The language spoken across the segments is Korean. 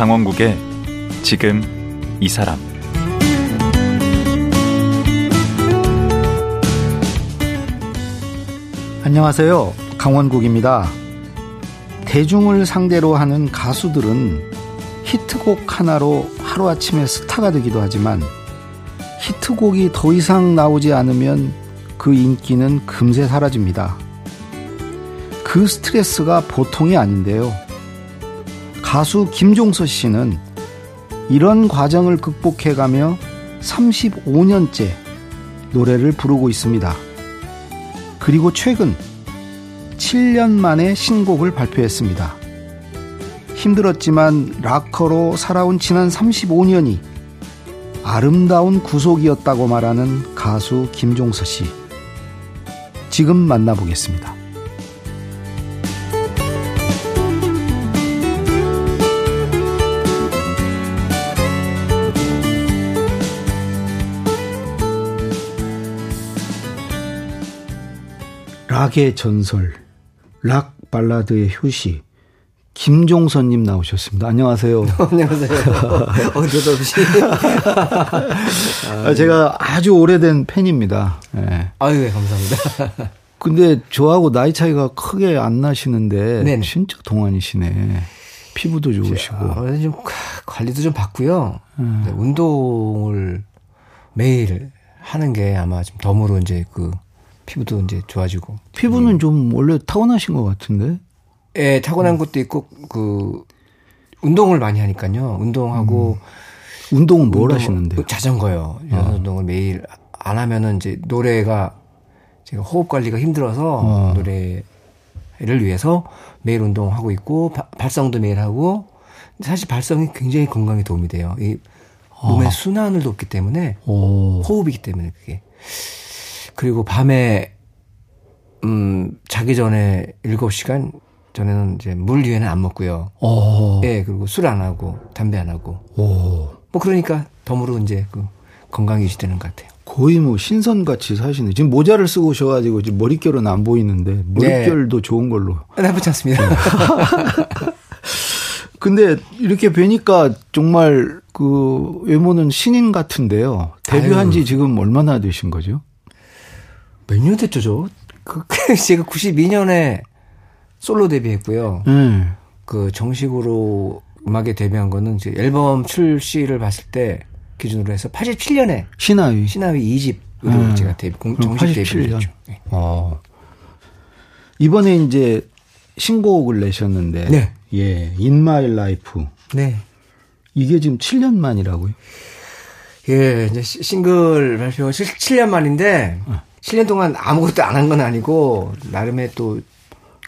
강원국의 지금 이 사람 안녕하세요. 강원국입니다. 대중을 상대로 하는 가수들은 히트곡 하나로 하루아침에 스타가 되기도 하지만 히트곡이 더 이상 나오지 않으면 그 인기는 금세 사라집니다. 그 스트레스가 보통이 아닌데요. 가수 김종서 씨는 이런 과정을 극복해가며 35년째 노래를 부르고 있습니다. 그리고 최근 7년 만에 신곡을 발표했습니다. 힘들었지만 락커로 살아온 지난 35년이 아름다운 구속이었다고 말하는 가수 김종서 씨. 지금 만나보겠습니다. 락의 전설, 락 발라드의 효시, 김종선님 나오셨습니다. 안녕하세요. 안녕하세요. 어느덧 없이. 아, 제가 아주 오래된 팬입니다. 네. 아유, 네, 감사합니다. 근데 저하고 나이 차이가 크게 안 나시는데 네네. 진짜 동안이시네. 피부도 좋으시고. 아, 좀 관리도 좀 받고요. 음. 네, 운동을 매일 하는 게 아마 좀 덤으로 이제 그 피부도 이제 좋아지고. 피부는 음. 좀 원래 타고나신 것 같은데? 예, 타고난 음. 것도 있고 그 운동을 많이 하니까요. 운동하고 음. 운동은 뭘 운동, 하시는데요? 자전거요. 유산 어. 운동을 매일 안 하면은 이제 노래가 제가 호흡 관리가 힘들어서 어. 노래를 위해서 매일 운동하고 있고 바, 발성도 매일 하고 사실 발성이 굉장히 건강에 도움이 돼요. 이 몸의 어. 순환을 돕기 때문에 오. 호흡이기 때문에 그게 그리고 밤에 음 자기 전에 7시간 전에는 이제 물 위에는 안 먹고요. 오. 예, 그리고 술 안 하고 담배 안 하고. 오. 뭐 그러니까 덤으로 이제 그 건강이 유지되는 것 같아요. 거의 뭐 신선 같이 사시네. 지금 모자를 쓰고 오셔가지고 지금 머릿결은 안 보이는데 머릿결도 네. 좋은 걸로. 나쁘지 않습니다. 네. 근데 이렇게 뵈니까 정말 그 외모는 신인 같은데요. 데뷔한 지 지금 얼마나 되신 거죠? 몇 년 됐죠, 저? 그, 제가 92년에 솔로 데뷔했고요. 음. 그 정식으로 음악에 데뷔한 거는 이제 앨범 출시를 봤을 때 기준으로 해서 87년에 신하위 신하위 2집으로 음. 제가 데뷔 공, 정식 데뷔를 했죠. 네. 어. 이번에 이제 신곡을 내셨는데 네. 예, In My Life. 네. 이게 지금 7년 만이라고요? 예, 이제 싱글 발표가 7년 만인데 어. 7년 동안 아무것도 안 한 건 아니고 나름의 또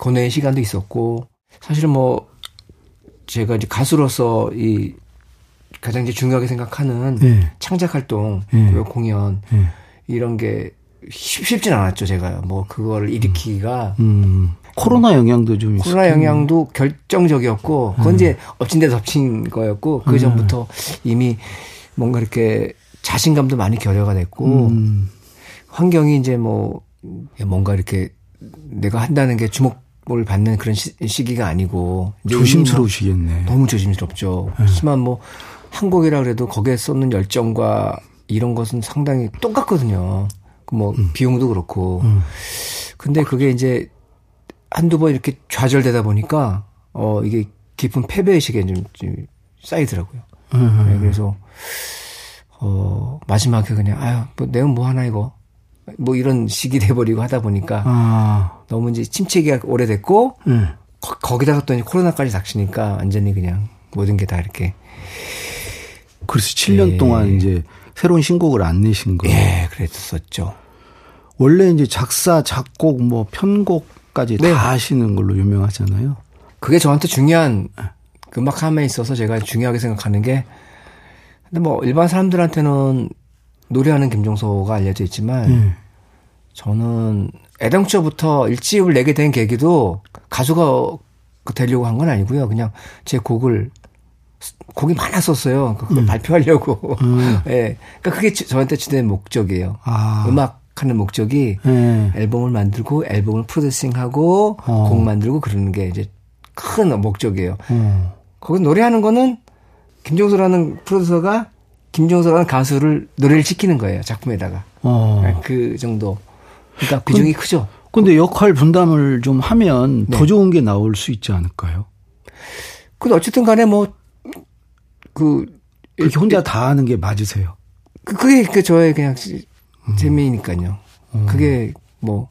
고뇌의 시간도 있었고 사실은 뭐 제가 이제 가수로서 이 가장 이제 중요하게 생각하는 네. 창작 활동, 네. 공연 네. 이런 게 쉽진 않았죠 제가 뭐 그거를 일으키기가 음. 음. 코로나 영향도 좀 코로나 영향도 결정적이었고 그건 이제 엎친 데 덮친 거였고 그 전부터 이미 뭔가 이렇게 자신감도 많이 결여가 됐고 음. 환경이 이제 뭐 뭔가 이렇게 내가 한다는 게 주목 을 받는 그런 시, 기가 아니고 조심스러우시겠네. 너무 조심스럽죠. 네. 하지만 뭐 한국이라 그래도 거기에 쏟는 열정과 이런 것은 상당히 똑같거든요. 뭐 음. 비용도 그렇고. 음. 근데 그게 이제 한두 번 이렇게 좌절되다 보니까 어 이게 깊은 패배 의식에 좀, 좀 쌓이더라고요. 음. 네, 그래서 어 마지막에 그냥 아유 뭐 내가 뭐 하나 이거 뭐 이런 식이 돼버리고 하다 보니까 아. 너무 이제 침체기가 오래됐고 음. 거, 기다가 또 코로나까지 닥치니까 완전히 그냥 모든 게 다 이렇게 그래서 7년 예. 동안 이제 새로운 신곡을 안 내신 거예요. 예, 그랬었죠. 원래 이제 작사, 작곡, 뭐 편곡까지 네. 다 하시는 걸로 유명하잖아요. 그게 저한테 중요한 그 음악함에 있어서 제가 중요하게 생각하는 게 근데 뭐 일반 사람들한테는 노래하는 김종서가 알려져 있지만 음. 저는 애당초부터 일집을 내게 된 계기도 가수가 되려고 한 건 아니고요. 그냥 제 곡을 곡이 많았었어요. 그걸 음. 발표하려고. 음. 예. 네. 그러니까 그게 저한테 주된 목적이에요. 아. 음악 하는 목적이 네. 앨범을 만들고 앨범을 프로듀싱하고 어. 곡 만들고 그러는 게 이제 큰 목적이에요. 어. 거기 노래하는 거는 김종서라는 프로듀서가 김종서라는 가수를 노래를 시키는 거예요 작품에다가 어. 그 정도 그러니까 비중이 그, 크죠. 근데 역할 분담을 좀 하면 네. 더 좋은 게 나올 수 있지 않을까요? 근데 어쨌든 간에 뭐, 그. 그렇게 혼자 다 하는 게 맞으세요? 그, 그게 그 저의 그냥 음. 재미니까요. 음. 그게 뭐,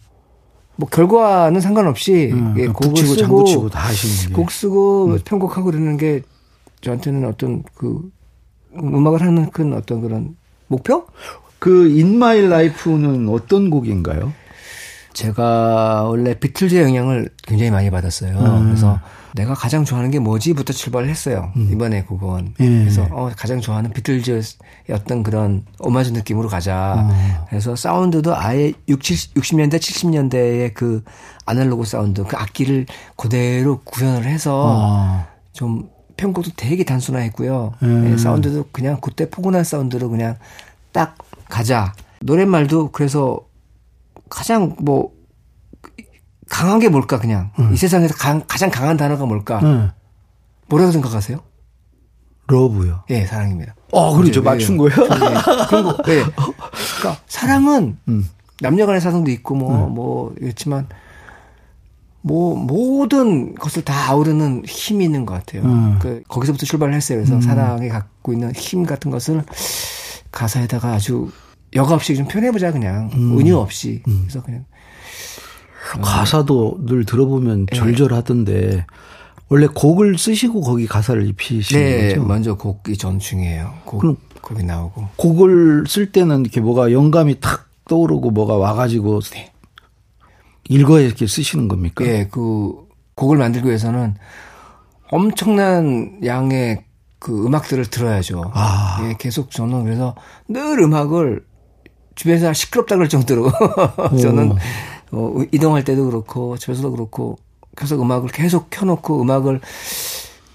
뭐 결과는 상관없이 음, 예, 곡을 쓰고 장구 치고 다 하시는 게. 곡 쓰고 음. 편곡하고 그러는 게 저한테는 어떤 그 음악을 하는 큰 어떤 그런 목표? 그 인마일 라이프는 어떤 곡인가요? 제가 원래 비틀즈의 영향을 굉장히 많이 받았어요. 음. 그래서 내가 가장 좋아하는 게 뭐지부터 출발을 했어요. 음. 이번에 그건. 예. 그래서 어, 가장 좋아하는 비틀즈의 어떤 그런 오마주 느낌으로 가자. 음. 그래서 사운드도 아예 60, 60년대, 70년대의 그 아날로그 사운드, 그 악기를 그대로 구현을 해서 어. 좀 편곡도 되게 단순화했고요. 음. 예, 사운드도 그냥 그때 포근한 사운드로 그냥 딱 가자. 노랫말도 그래서 가장 뭐 강한 게 뭘까 그냥 음. 이 세상에서 강, 가장 강한 단어가 뭘까? 음. 뭐라고 생각하세요? 러브요. 예, 사랑입니다. 어, 그렇죠. 맞춘 거예요? 네. 그리고 예. 그러니까 사랑은 음. 남녀간의 사랑도 있고 뭐뭐 음. 뭐 이렇지만 뭐 모든 것을 다 아우르는 힘이 있는 것 같아요. 음. 그 거기서부터 출발을 했어요. 그래서 음. 사랑이 갖고 있는 힘 같은 것을 가사에다가 아주 여과 없이 좀 표현해보자 그냥 음. 은유 없이 음. 그래서 그냥 가사도 늘 들어보면 네. 절절하던데 원래 곡을 쓰시고 거기 가사를 입히시는 네, 거죠? 먼저 곡이 전 중요해요. 곡, 그럼 곡이 나오고 곡을 쓸 때는 이렇게 뭐가 영감이 탁 떠오르고 뭐가 와가지고 네. 읽어야 이렇게 쓰시는 겁니까? 예, 그 곡을 만들기 위해서는 엄청난 양의 그 음악들을 들어야죠. 아. 예, 계속 저는 그래서 늘 음악을 주변에서 시끄럽다 그럴 정도로 저는 어, 이동할 때도 그렇고 집에서도 그렇고 계속 음악을 계속 켜놓고 음악을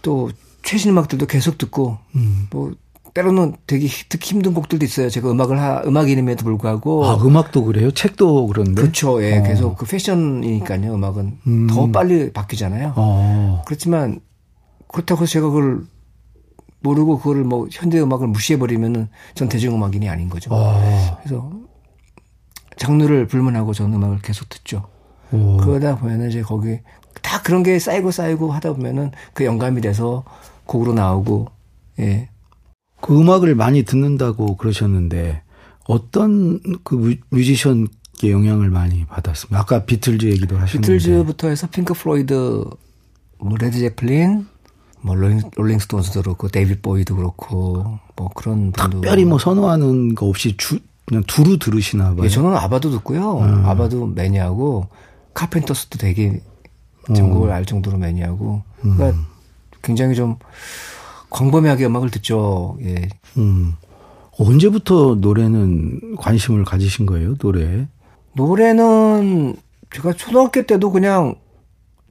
또 최신 음악들도 계속 듣고 음. 뭐 때로는 되게 듣기 힘든 곡들도 있어요. 제가 음악을 하, 음악이름에도 불구하고. 아, 음악도 그래요? 책도 그런데? 그렇죠. 예. 어. 계속 그 패션이니까요. 음악은 음. 더 빨리 바뀌잖아요. 어. 그렇지만 그렇다고 제가 그걸 모르고 그거를 뭐 현대 음악을 무시해 버리면은 전 대중음악인이 아닌 거죠. 어. 그래서 장르를 불문하고 전 음악을 계속 듣죠. 오. 그러다 보면은 이제 거기 다 그런 게 쌓이고 쌓이고 하다 보면은 그 영감이 돼서 곡으로 나오고 예. 그 음악을 많이 듣는다고 그러셨는데 어떤 그 뮤지션께 영향을 많이 받았습니까? 아까 비틀즈 얘기도 하셨는데 비틀즈부터 해서 핑크 플로이드, 뭐 레드 제플린, 뭐 롤링, 롤링스톤스도 그렇고 데이빗 보위도 그렇고 뭐 그런 특별히 뭐 선호하는 거 없이 주, 그냥 두루 들으시나 봐요. 예, 저는 아바도 듣고요. 음. 아바도 매니아고 카펜터스도 되게 전곡을 음. 알 정도로 매니아고 그러니까 음. 굉장히 좀 광범위하게 음악을 듣죠. 예. 음. 언제부터 노래는 관심을 가지신 거예요? 노래? 노래는 제가 초등학교 때도 그냥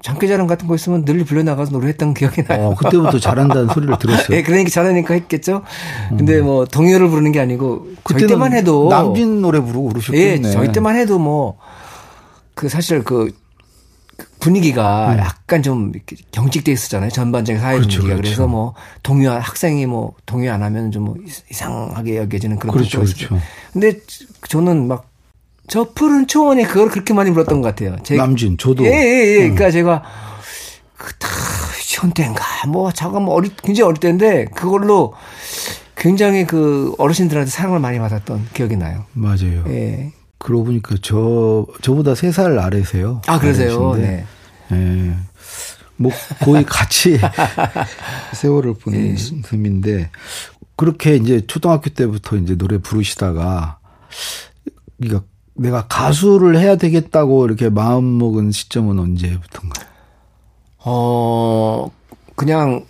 장기자랑 같은 거 있으면 늘 불려나가서 노래했던 기억이 나요. 어, 그때부터 잘한다는 소리를 들었어요. 예, 그러니까 잘하니까 했겠죠. 근데 음. 뭐 동요를 부르는 게 아니고 저희 때만 해도 남진 노래 부르고 그러셨겠네. 예, 저희 때만 해도 뭐 그 사실 그 분위기가 음. 약간 좀 경직돼 있었잖아요. 전반적인 사회 그렇죠, 분위기가. 그렇죠. 그래서 뭐 동요 학생이 뭐 동요 안 하면 좀 뭐 이상하게 여겨지는 그런 그렇죠, 그렇죠. 근데 저는 막 저 푸른 초원에 그걸 그렇게 많이 불렀던 것 같아요. 제, 남진 저도. 예, 예, 예. 음. 그러니까 제가 그다 시원 때인가 뭐 잠깐 뭐 어리 굉장히 어릴 때인데 그걸로 굉장히 그 어르신들한테 사랑을 많이 받았던 기억이 나요. 맞아요. 예. 그러고 보니까 저 저보다 세살 아래세요. 아 그러세요. 네. 예. 뭐 거의 같이 세월을 보낸 예. 셈인데 그렇게 이제 초등학교 때부터 이제 노래 부르시다가 그러니까 내가 가수를 해야 되겠다고 이렇게 마음 먹은 시점은 언제부터인가요? 어 그냥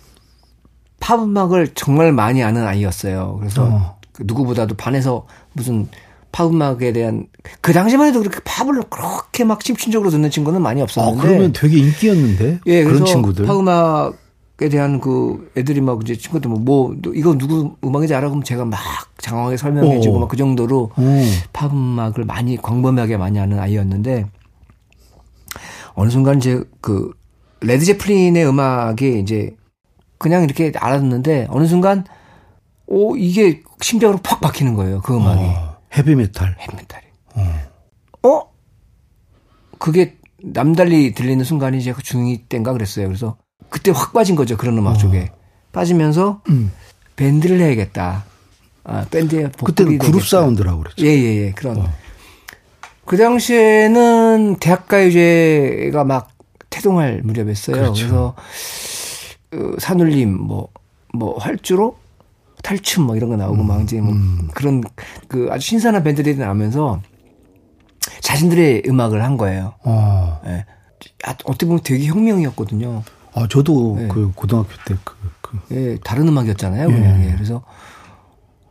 팝 음악을 정말 많이 아는 아이였어요. 그래서 어. 그 누구보다도 반에서 무슨 팝 음악에 대한 그 당시만 해도 그렇게 팝을 그렇게 막 심층적으로 듣는 친구는 많이 없었는데. 아, 그러면 되게 인기였는데. 예, 그런 친구들. 팝 음악에 대한 그 애들이 막 이제 친구들 뭐, 뭐 이거 누구 음악인지 알아 그러면 제가 막 장황하게 설명해주고 어. 막 그 정도로 어. 팝 음악을 많이 광범위하게 많이 하는 아이였는데 어느 순간 이제 그 레드 제플린의 음악이 이제 그냥 이렇게 알았는데 어느 순간 오 이게 심장으로 팍 박히는 거예요 그 음악이 어, 헤비메탈. 헤비메탈이 어 그게 남달리 들리는 순간이 제가 중2 때인가 그랬어요 그래서 그때 확 빠진 거죠 그런 음악 쪽에 빠지면서 음. 밴드를 해야겠다 아 밴드에 그때는 그룹 되겠다. 사운드라고 그랬죠. 예 예 예 그런 그 당시에는 대학가요제가 막 태동할 무렵이었어요. 그렇죠. 그래서 어, 산울림 뭐 뭐 활주로 탈춤 뭐 이런 거 나오고 막 이제 뭐 그런 그 아주 신선한 밴드들이 나오면서 자신들의 음악을 한 거예요. 어. 예. 아, 어떻게 보면 되게 혁명이었거든요. 아, 저도 네. 그 고등학교 때 그, 그 예, 다른 음악이었잖아요. 그냥. 예. 그래서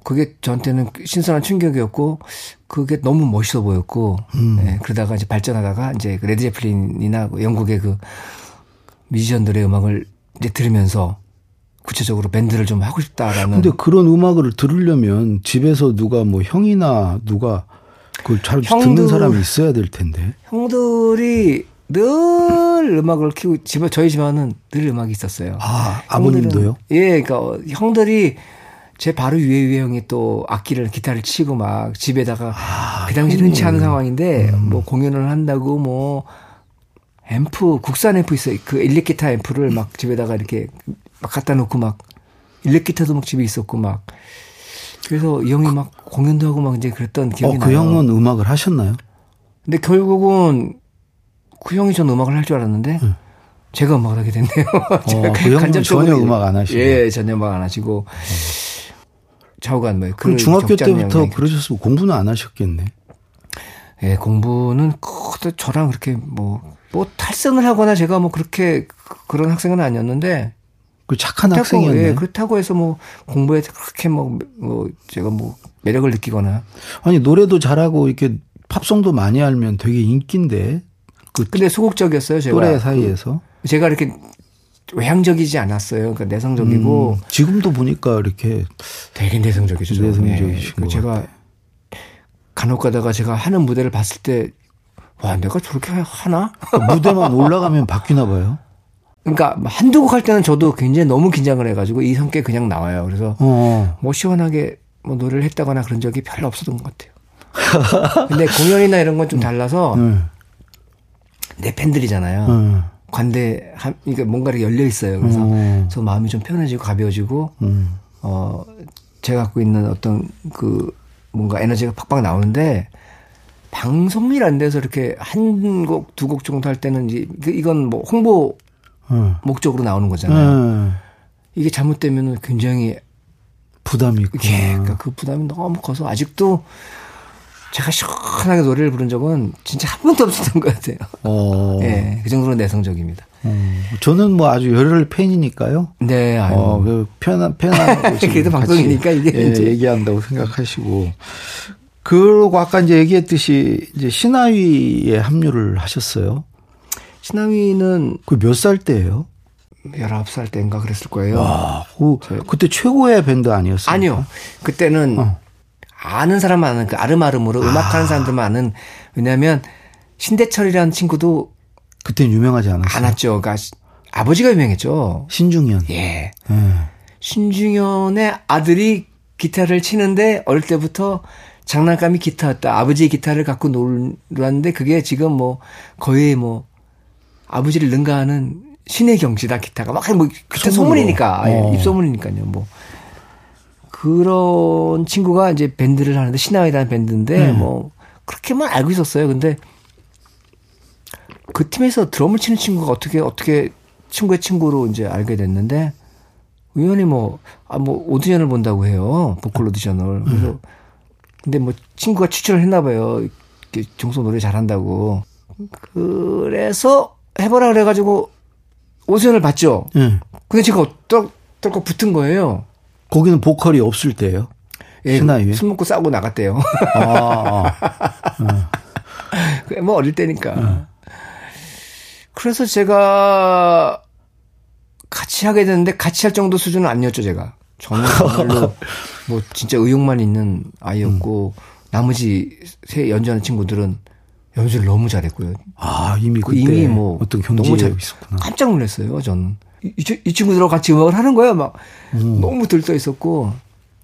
그게 저한테는 신선한 충격이었고 그게 너무 멋있어 보였고 예, 그러다가 이제 발전하다가 이제 그 레드 제플린이나 그 영국의 그 뮤지션들의 음악을 이제 들으면서 구체적으로 밴드를 좀 하고 싶다라는 근데 그런 음악을 들으려면 집에서 누가 뭐 형이나 누가 그걸 잘 듣는 형들- 사람이 있어야 될 텐데. 형들이 늘 음악을 키우고 집에 저희 집안은 늘 음악이 있었어요. 아, 아버님도요? 예, 그러니까 어, 형들이 제 바로 위에 위에 형이 또 악기를 기타를 치고 막 집에다가 아, 그 당시 흔치 않은 상황인데 음. 뭐 공연을 한다고 뭐 앰프 국산 앰프 있어요. 그 일렉 기타 앰프를 막 집에다가 이렇게 막 갖다 놓고 막 일렉기타도 막 집에 있었고 막 그래서 이 형이 막 공연도 하고 막 이제 그랬던 기억이 어, 나요. 그 형은 음악을 하셨나요? 근데 결국은 그 형이 전 음악을 할 줄 알았는데 제가 음악을 하게 됐네요. 제가 그 형은 간접적으로 전혀 음악 안 하시고. 예, 전혀 음악 안 하시고 좌우간 뭐 그럼 그 중학교 적지 않은 때부터 그러셨으면 공부는 안 하셨겠네. 예, 공부는 그때 저랑 그렇게 뭐, 뭐 탈선을 하거나 제가 뭐 그렇게 그- 그런 학생은 아니었는데. 그 착한 그렇다고, 학생이었네. 예, 그렇다고 해서 뭐 공부에 그렇게 뭐, 뭐 제가 뭐 매력을 느끼거나. 아니 노래도 잘하고 이렇게 팝송도 많이 알면 되게 인기인데 그 근데 소극적이었어요, 제가. 또래 사이에서. 제가 이렇게 외향적이지 않았어요. 그러니까 내성적이고 음, 지금도 보니까 이렇게 되게 내성적이죠. 저는. 내성적이신 그것 제가 간혹 가다가 제가 하는 무대를 봤을 때 와, 내가 저렇게 하나? 무대만 올라가면 바뀌나 봐요. 그러니까 한두 곡 할 때는 저도 굉장히 너무 긴장을 해가지고 이 성격이 그냥 나와요. 그래서 어. 뭐 시원하게 뭐 노래를 했다거나 그런 적이 별로 없었던 것 같아요. 근데 공연이나 이런 건 좀 달라서 네. 내 팬들이잖아요. 네. 관대, 한, 그러니까 뭔가 이렇게 열려 있어요. 그래서 어. 저 마음이 좀 편해지고 가벼워지고, 음. 어, 제가 갖고 있는 어떤 그 뭔가 에너지가 팍팍 나오는데, 방송이라는 데서 이렇게 한 곡, 두 곡 정도 할 때는 이제 그 이건 뭐 홍보 어. 목적으로 나오는 거잖아요. 네. 이게 잘못되면 굉장히 부담이 있고. 예, 그러니까 그 부담이 너무 커서 아직도 제가 시원하게 노래를 부른 적은 진짜 한 번도 없었던 것 같아요. 어. 예, 그 정도로 내성적입니다. 어. 저는 뭐 아주 열혈 팬이니까요. 네, 아유. 어, 그 편한 편한 그래도 방송이니까 이게 예, 이제. 얘기한다고 생각하시고 그리고 아까 이제 얘기했듯이 이제 신하위에 합류를 하셨어요. 신하위는 그 몇 살 때예요? 19살 때인가 그랬을 거예요. 와, 그, 그때 최고의 밴드 아니었어요? 아니요. 그때는 어. 아는 사람만 아는 그 아름아름으로 음악하는 사람들만 아는 왜냐하면 신대철이라는 친구도 그때는 유명하지 않았어요. 안 왔죠. 그러니까 시- 아버지가 유명했죠. 신중현. 예. 예. 신중현의 아들이 기타를 치는데 어릴 때부터 장난감이 기타였다. 아버지의 기타를 갖고 놀았는데 그게 지금 뭐 거의 뭐 아버지를 능가하는 신의 경지다 기타가 막 뭐 그때 소문으로. 소문이니까 예, 어. 입소문이니까요. 뭐 그런 친구가 이제 밴드를 하는데 신화이라는 밴드인데 네. 뭐 그렇게만 알고 있었어요. 근데 그 팀에서 드럼을 치는 친구가 어떻게 어떻게 친구의 친구로 이제 알게 됐는데 우연히 뭐, 아, 뭐, 오디션을 본다고 해요. 보컬 오디션을. 그래서, 근데 뭐, 친구가 추천을 했나 봐요. 이렇게 정소 노래 잘한다고. 그래서 해보라 그래가지고 오디션을 봤죠. 예. 근데 제가 떨, 떨컥 붙은 거예요. 거기는 보컬이 없을 때예요. 예, 신화위에? 술 먹고 싸고 나갔대요. 아, 아. 그래, 뭐 어릴 때니까. 그래서 제가 같이 하게 됐는데 같이 할 정도 수준은 아니었죠, 제가. 저는 정말로 뭐 진짜 의욕만 있는 아이였고 나머지 세 연주하는 친구들은 연주를 너무 잘했고요. 아, 이미 그 이미 뭐 어떤 너무 경지에 잘- 있었구나. 깜짝 놀랐어요, 저는. 이, 이 친구들하고 같이 음악을 하는 거야. 막 음. 너무 들떠 있었고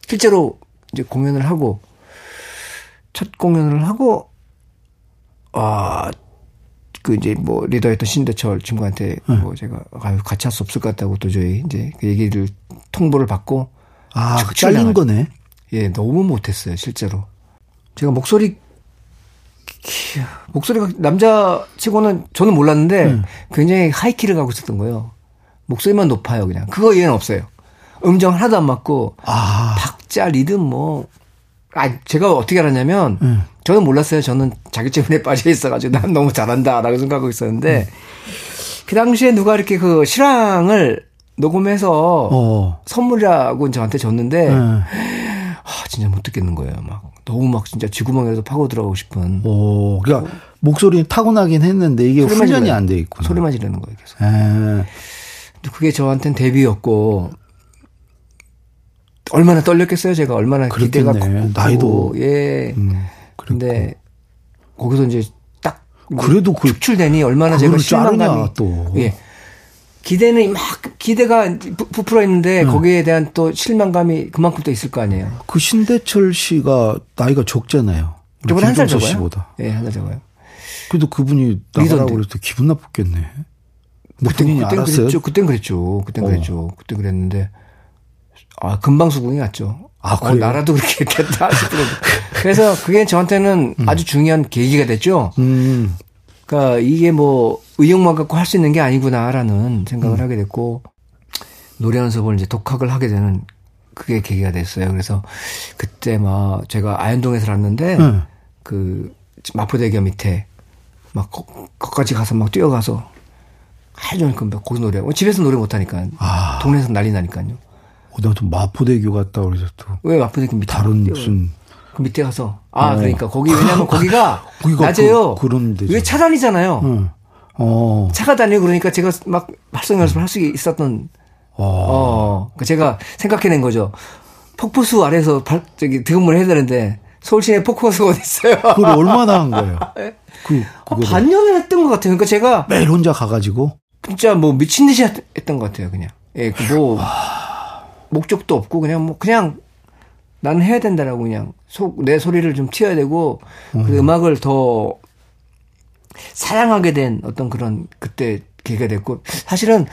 실제로 이제 공연을 하고 첫 공연을 하고 아. 그 이제 뭐 리더였던 신대철 친구한테 네. 뭐 제가 아유 같이 할 수 없을 것 같다고 도저히 이제 그 얘기를 통보를 받고 아, 쭉 잘린. 거네. 예, 너무 못했어요, 실제로. 제가 목소리, 키- 목소리가 남자 치고는 저는 몰랐는데 음. 굉장히 하이키를 가고 있었던 거예요. 목소리만 높아요, 그냥. 그거 얘는 없어요. 음정 하나도 안 맞고, 아, 박자, 리듬 뭐, 아, 제가 어떻게 알았냐면, 음. 저는 몰랐어요. 저는 자기점에 빠져 있어가지고 난 너무 잘한다라고 생각하고 있었는데, 그 당시에 누가 이렇게 그 실황을 녹음해서 어. 선물이라고 저한테 줬는데, 예. 아, 진짜 못 듣겠는 거예요. 막 너무 막 진짜 쥐구멍에서 파고 들어가고 싶은 오, 그러니까 목소리는 타고나긴 했는데 이게 훈련이. 안 돼 있구나. 소리만 지르는 거예요. 계속. 예. 근데 그게 저한테는 데뷔였고 얼마나 떨렸겠어요. 제가 얼마나 기대가 그렇겠네. 컸고 나이도. 예. 음, 근데 거기서 이제 딱 그래도 그- 축출되니 얼마나 제가 그걸 자르냐, 실망감이 또. 예. 기대는 막 기대가 부- 부풀어 있는데 음. 거기에 대한 또 실망감이 그만큼 또 있을 거 아니에요. 그 신대철 씨가 나이가 적잖아요. 우리 저보다 한살 김종서 적어요. 예, 한살 적어요. 그래도 그분이 나가라고 때 기분 나빴겠네. 뭐 그때 본인이 그땐 알았어요? 그랬죠. 그땐 그랬죠. 그땐 어. 그랬죠. 그때 그랬는데 아 금방 수긍이 갔죠. 아, 어? 나라도 그렇게 했겠다 싶더라고. 그래서 그게 저한테는 아주 중요한 계기가 됐죠. 음. 그러니까 이게 뭐 의욕만 갖고 할 수 있는 게 아니구나라는 생각을 음. 하게 됐고 노래 연습을 이제 독학을 하게 되는 그게 계기가 됐어요. 그래서 그때 막 제가 아현동에서 살았는데 네. 그 마포대교 밑에 막 거, 거기까지 가서 막 뛰어가서 하루 종일 그 거기서 노래 어, 집에서 노래 못하니까 아. 동네에서 난리 나니까요. 어, 나또 마포대교 갔다 그래서 또 왜 마포대교 밑에 다른 뛰어- 무슨 그 밑에 가서 아 어. 그러니까 거기 왜냐면 거기가 거기가 낮에요. 그- 그런 데죠. 왜 차단이잖아요. 응. 어. 차가 다니고 그러니까 제가 막 발성 연습을 할 수 있었던 어. 어, 그 제가 생각해낸 거죠. 폭포수 아래서 발, 저기 득음을 해야 되는데 서울 시내 폭포수가 어디 있어요? 그걸 얼마나 한 거예요? 그 아, 반년을 했던 것 같아요. 그러니까 제가 매일 혼자 가가지고 진짜 뭐 미친 듯이 했- 했던 것 같아요. 그냥 예, 그뭐 목적도 없고 그냥 뭐 그냥 나는 해야 된다라고 그냥 속 내 소리를 좀 튀어야 되고 그 음악을 더 사랑하게 된 어떤 그런 그때 계기가 됐고 사실은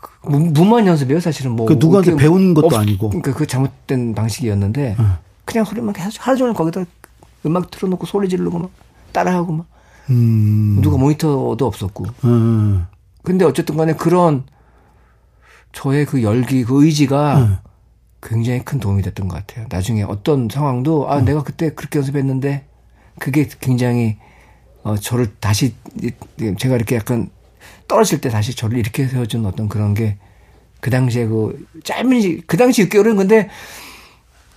그 무- 무모한 연습이에요. 사실은 뭐 그 누구한테 배운 것도 없- 아니고. 그러니까 그 잘못된 방식이었는데 그냥 소리만 계속 하루 종일 거기다 음악 틀어놓고 소리 지르고 막 따라하고 막 음. 누가 모니터도 없었고 음. 근데 어쨌든 간에 그런 저의 그 열기, 그 의지가 굉장히 큰 도움이 됐던 것 같아요. 나중에 어떤 상황도, 아, 내가 그때 그렇게 연습했는데, 그게 굉장히, 어, 저를 다시, 제가 이렇게 약간 떨어질 때 다시 저를 이렇게 세워준 어떤 그런 게, 그 당시에 그, 짧은, 시- 그 당시 6개월은 근데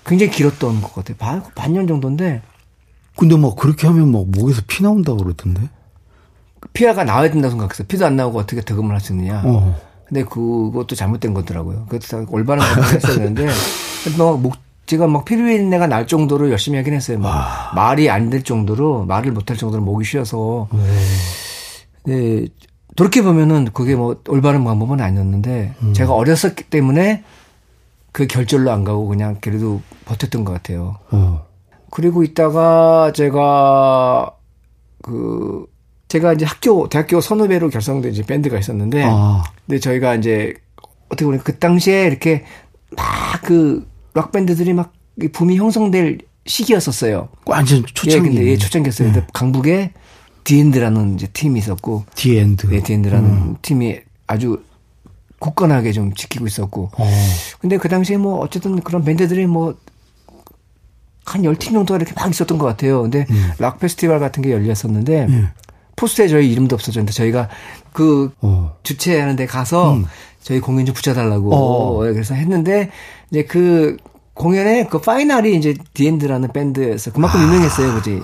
굉장히 길었던 것 같아요. 반, 반년 정도인데, 근데 뭐 그렇게 하면 막 목에서 피 나온다고 그러던데. 피아가 나와야 된다고 생각했어요. 피도 안 나오고 어떻게 득음을 할 수 있느냐. 어. 근데 그것도 잘못된 거더라고요. 그것도 다 올바른 거라고 했어야 되는데, 뭐, 목, 제가 막 피부인내가 날 정도로 열심히 하긴 했어요. 막 말이 안 될 정도로, 말을 못 할 정도로 목이 쉬어서. 네, 돌이켜보면은 그게 뭐 올바른 방법은 아니었는데, 제가 어렸었기 때문에 그 결절로 안 가고 그냥 그래도 버텼던 것 같아요. 어. 그리고 있다가 제가 그 제가 이제 학교 대학교 선후배로 결성된 이제 밴드가 있었는데 아. 근데 저희가 이제 어떻게 보면 그 당시에 이렇게 막 그 락 밴드들이 막 붐이 형성될 시기였었어요. 완전 초창기. 예, 근데 예, 초창기였어요. 근데 강북에 The End라는 이제 팀이 있었고 The End. 네, The End라는 팀이 아주 굳건하게 좀 지키고 있었고 어. 근데 그 당시에 뭐 어쨌든 그런 밴드들이 뭐 한 열 팀 정도가 이렇게 막 있었던 것 같아요. 근데 락 페스티벌 같은 게 열렸었는데 포스터에 저희 이름도 없었는데 저희가 그 어. 주최하는 데 가서 저희 공연 좀 붙여달라고 어. 그래서 했는데 이제 그 공연에 그 파이널이 이제 The End라는 밴드에서 그만큼 유명했어요, 그지? 이제.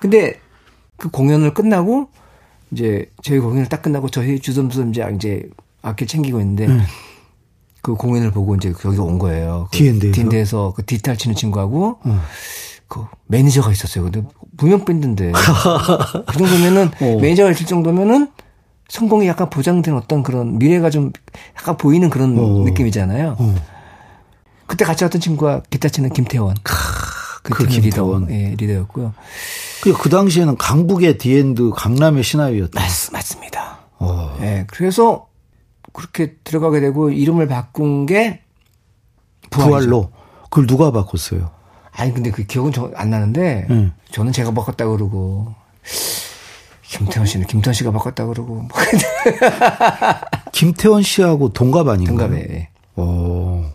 근데 그 공연을 끝나고 이제 저희 공연을 딱 끝나고 저희 주섬주섬 이제 이제 악기 챙기고 있는데 그 공연을 보고 이제 여기 온 거예요. 그 디엔드에서? 디엔드에서 그 디탈 치는 친구하고 어. 그 매니저가 있었어요. 근데 무명 밴드인데 그 정도면은 어. 매니저가 있을 정도면은 성공이 약간 보장된 어떤 그런 미래가 좀 약간 보이는 그런 어. 느낌이잖아요. 어. 그때 같이 왔던 친구가 기타 치는 김태원. 그, 그 김태원. 리더, 예, 리더였고요. 그, 그 당시에는 강북의 The End 강남의 시나위였다. 맞, 맞습니다. 어. 예, 그래서 그렇게 들어가게 되고 이름을 바꾼 게 부활이죠. 부활로. 그걸 누가 바꿨어요? 아니 근데 그 기억은 저 안 나는데 응. 저는 제가 바꿨다 그러고 김태원 씨는 김태원 씨가 바꿨다 그러고 뭐 김태원 씨하고 동갑 아닌가요? 동갑에 어.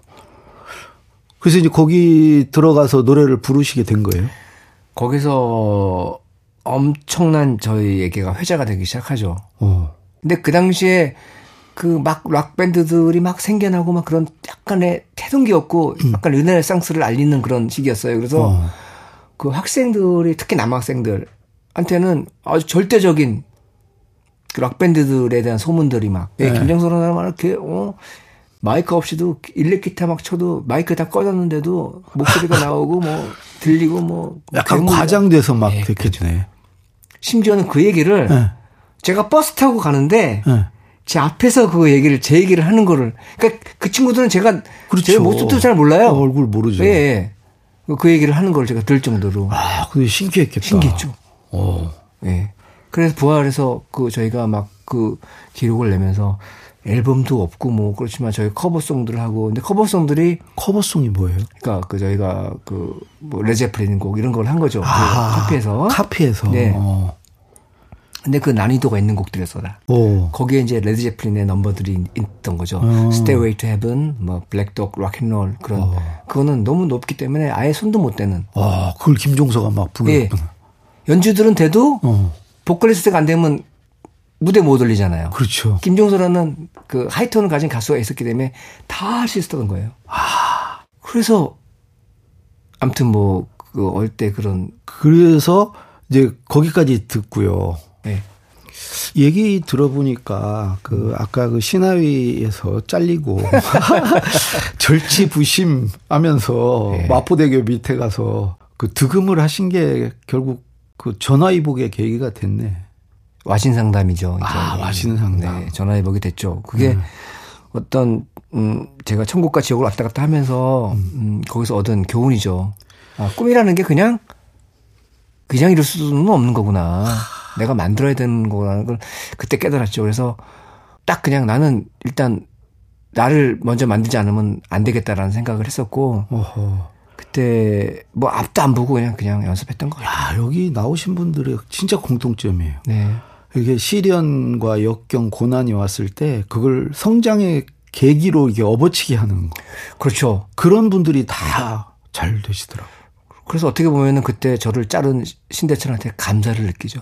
그래서 이제 거기 들어가서 노래를 부르시게 된 거예요? 거기서 엄청난 저희에게가 회자가 되기 시작하죠. 어. 근데 그 당시에 그 막 락 밴드들이 막 생겨나고 막 그런 약간의 태동기였고 약간 르네상스를 알리는 그런 시기였어요. 그래서 어. 그 학생들이 특히 남학생들한테는 아주 절대적인 그 락밴드들에 대한 소문들이 막 예, 네. 김정선은 막 이렇게 어 마이크 없이도 일렉 기타 막 쳐도 마이크 다 꺼졌는데도 목소리가 나오고 뭐 들리고 뭐 약간. 과장돼서 막 예, 됐겠네. 심지어는 그 얘기를 네. 제가 버스 타고 가는데 네. 제 앞에서 그 얘기를 제 얘기를 하는 거를 그러니까 그 친구들은 제가 그렇죠. 제 모습도 잘 몰라요. 어, 얼굴 모르죠. 예, 예. 그 얘기를 하는 걸 제가 들 정도로 아, 근데 신기했겠다. 신기했죠. 어. 예. 그래서 부활에서 그 저희가 막 그 기록을 내면서 앨범도 없고 뭐 그렇지만 저희 cover song들을 하고 근데 커버송들이 커버송이 뭐예요? 그러니까 그 저희가 그 뭐 레드 제플린 곡 이런 걸 한 거죠. 그 아, 카피해서. 카피해서. 네. 어. 근데 그 난이도가 있는 곡들이었어요. 오. 거기에 이제 레드 제플린의 넘버들이 있던 거죠. 어. Stairway to Heaven, 뭐 Black Dog, Rock and Roll 그런 어. 그거는 너무 높기 때문에 아예 손도 못 대는. 아, 그걸 김종서가 막 예. 불렀구나. 연주들은 돼도 어. 보컬리스트가 안 되면 무대 못 올리잖아요. 그렇죠. 김종서라는 그 하이톤을 가진 가수가 있었기 때문에 다 할 수 있었던 거예요. 그래서 아무튼 뭐그 어릴 때 그런 그래서 이제 거기까지 듣고요. 예. 얘기 들어보니까 그 아까 그 신하위에서 잘리고 절치부심하면서 예. 마포대교 밑에 가서 그 득음을 하신 게 결국 그 전화위복의 계기가 됐네. 와신 상담이죠. 아, 와신 상담. 네, 전화위복이 됐죠. 그게 어떤 음 제가 천국과 지옥을 왔다 갔다 하면서 음 거기서 얻은 교훈이죠. 아, 꿈이라는 게 그냥 그냥 이룰 수는 없는 거구나. 내가 만들어야 되는 거라는 걸 그때 깨달았죠. 그래서 딱 그냥 나는 일단 나를 먼저 만들지 않으면 안 되겠다라는 생각을 했었고 어허. 그때 뭐 앞도 안 보고 그냥 그냥 연습했던 거예요. 야, 여기 나오신 분들의 진짜 공통점이에요. 네. 이게 시련과 역경, 고난이 왔을 때 그걸 성장의 계기로 이게 업어치게 하는 거. 그렇죠. 그런 분들이 다 잘 되시더라고요. 그래서 어떻게 보면은 그때 저를 자른 신대철한테 감사를 느끼죠.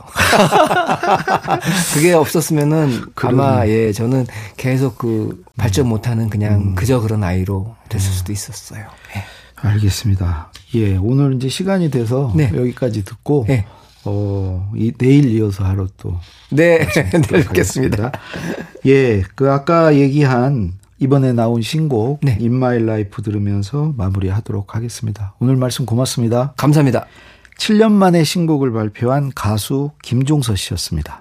그게 없었으면은 아마 예 저는 계속 그 발전 못하는 그냥 그저 그런 아이로 됐을 수도 있었어요. 예. 알겠습니다. 예, 오늘 이제 시간이 돼서 네. 여기까지 듣고 네. 어, 이 내일 이어서 하루 또 네, 내일 뵙겠습니다. 예, 그 아까 얘기한 이번에 나온 신곡 네. In My Life 들으면서 마무리하도록 하겠습니다. 오늘 말씀 고맙습니다. 감사합니다. 7년 만에 신곡을 발표한 가수 김종서 씨였습니다.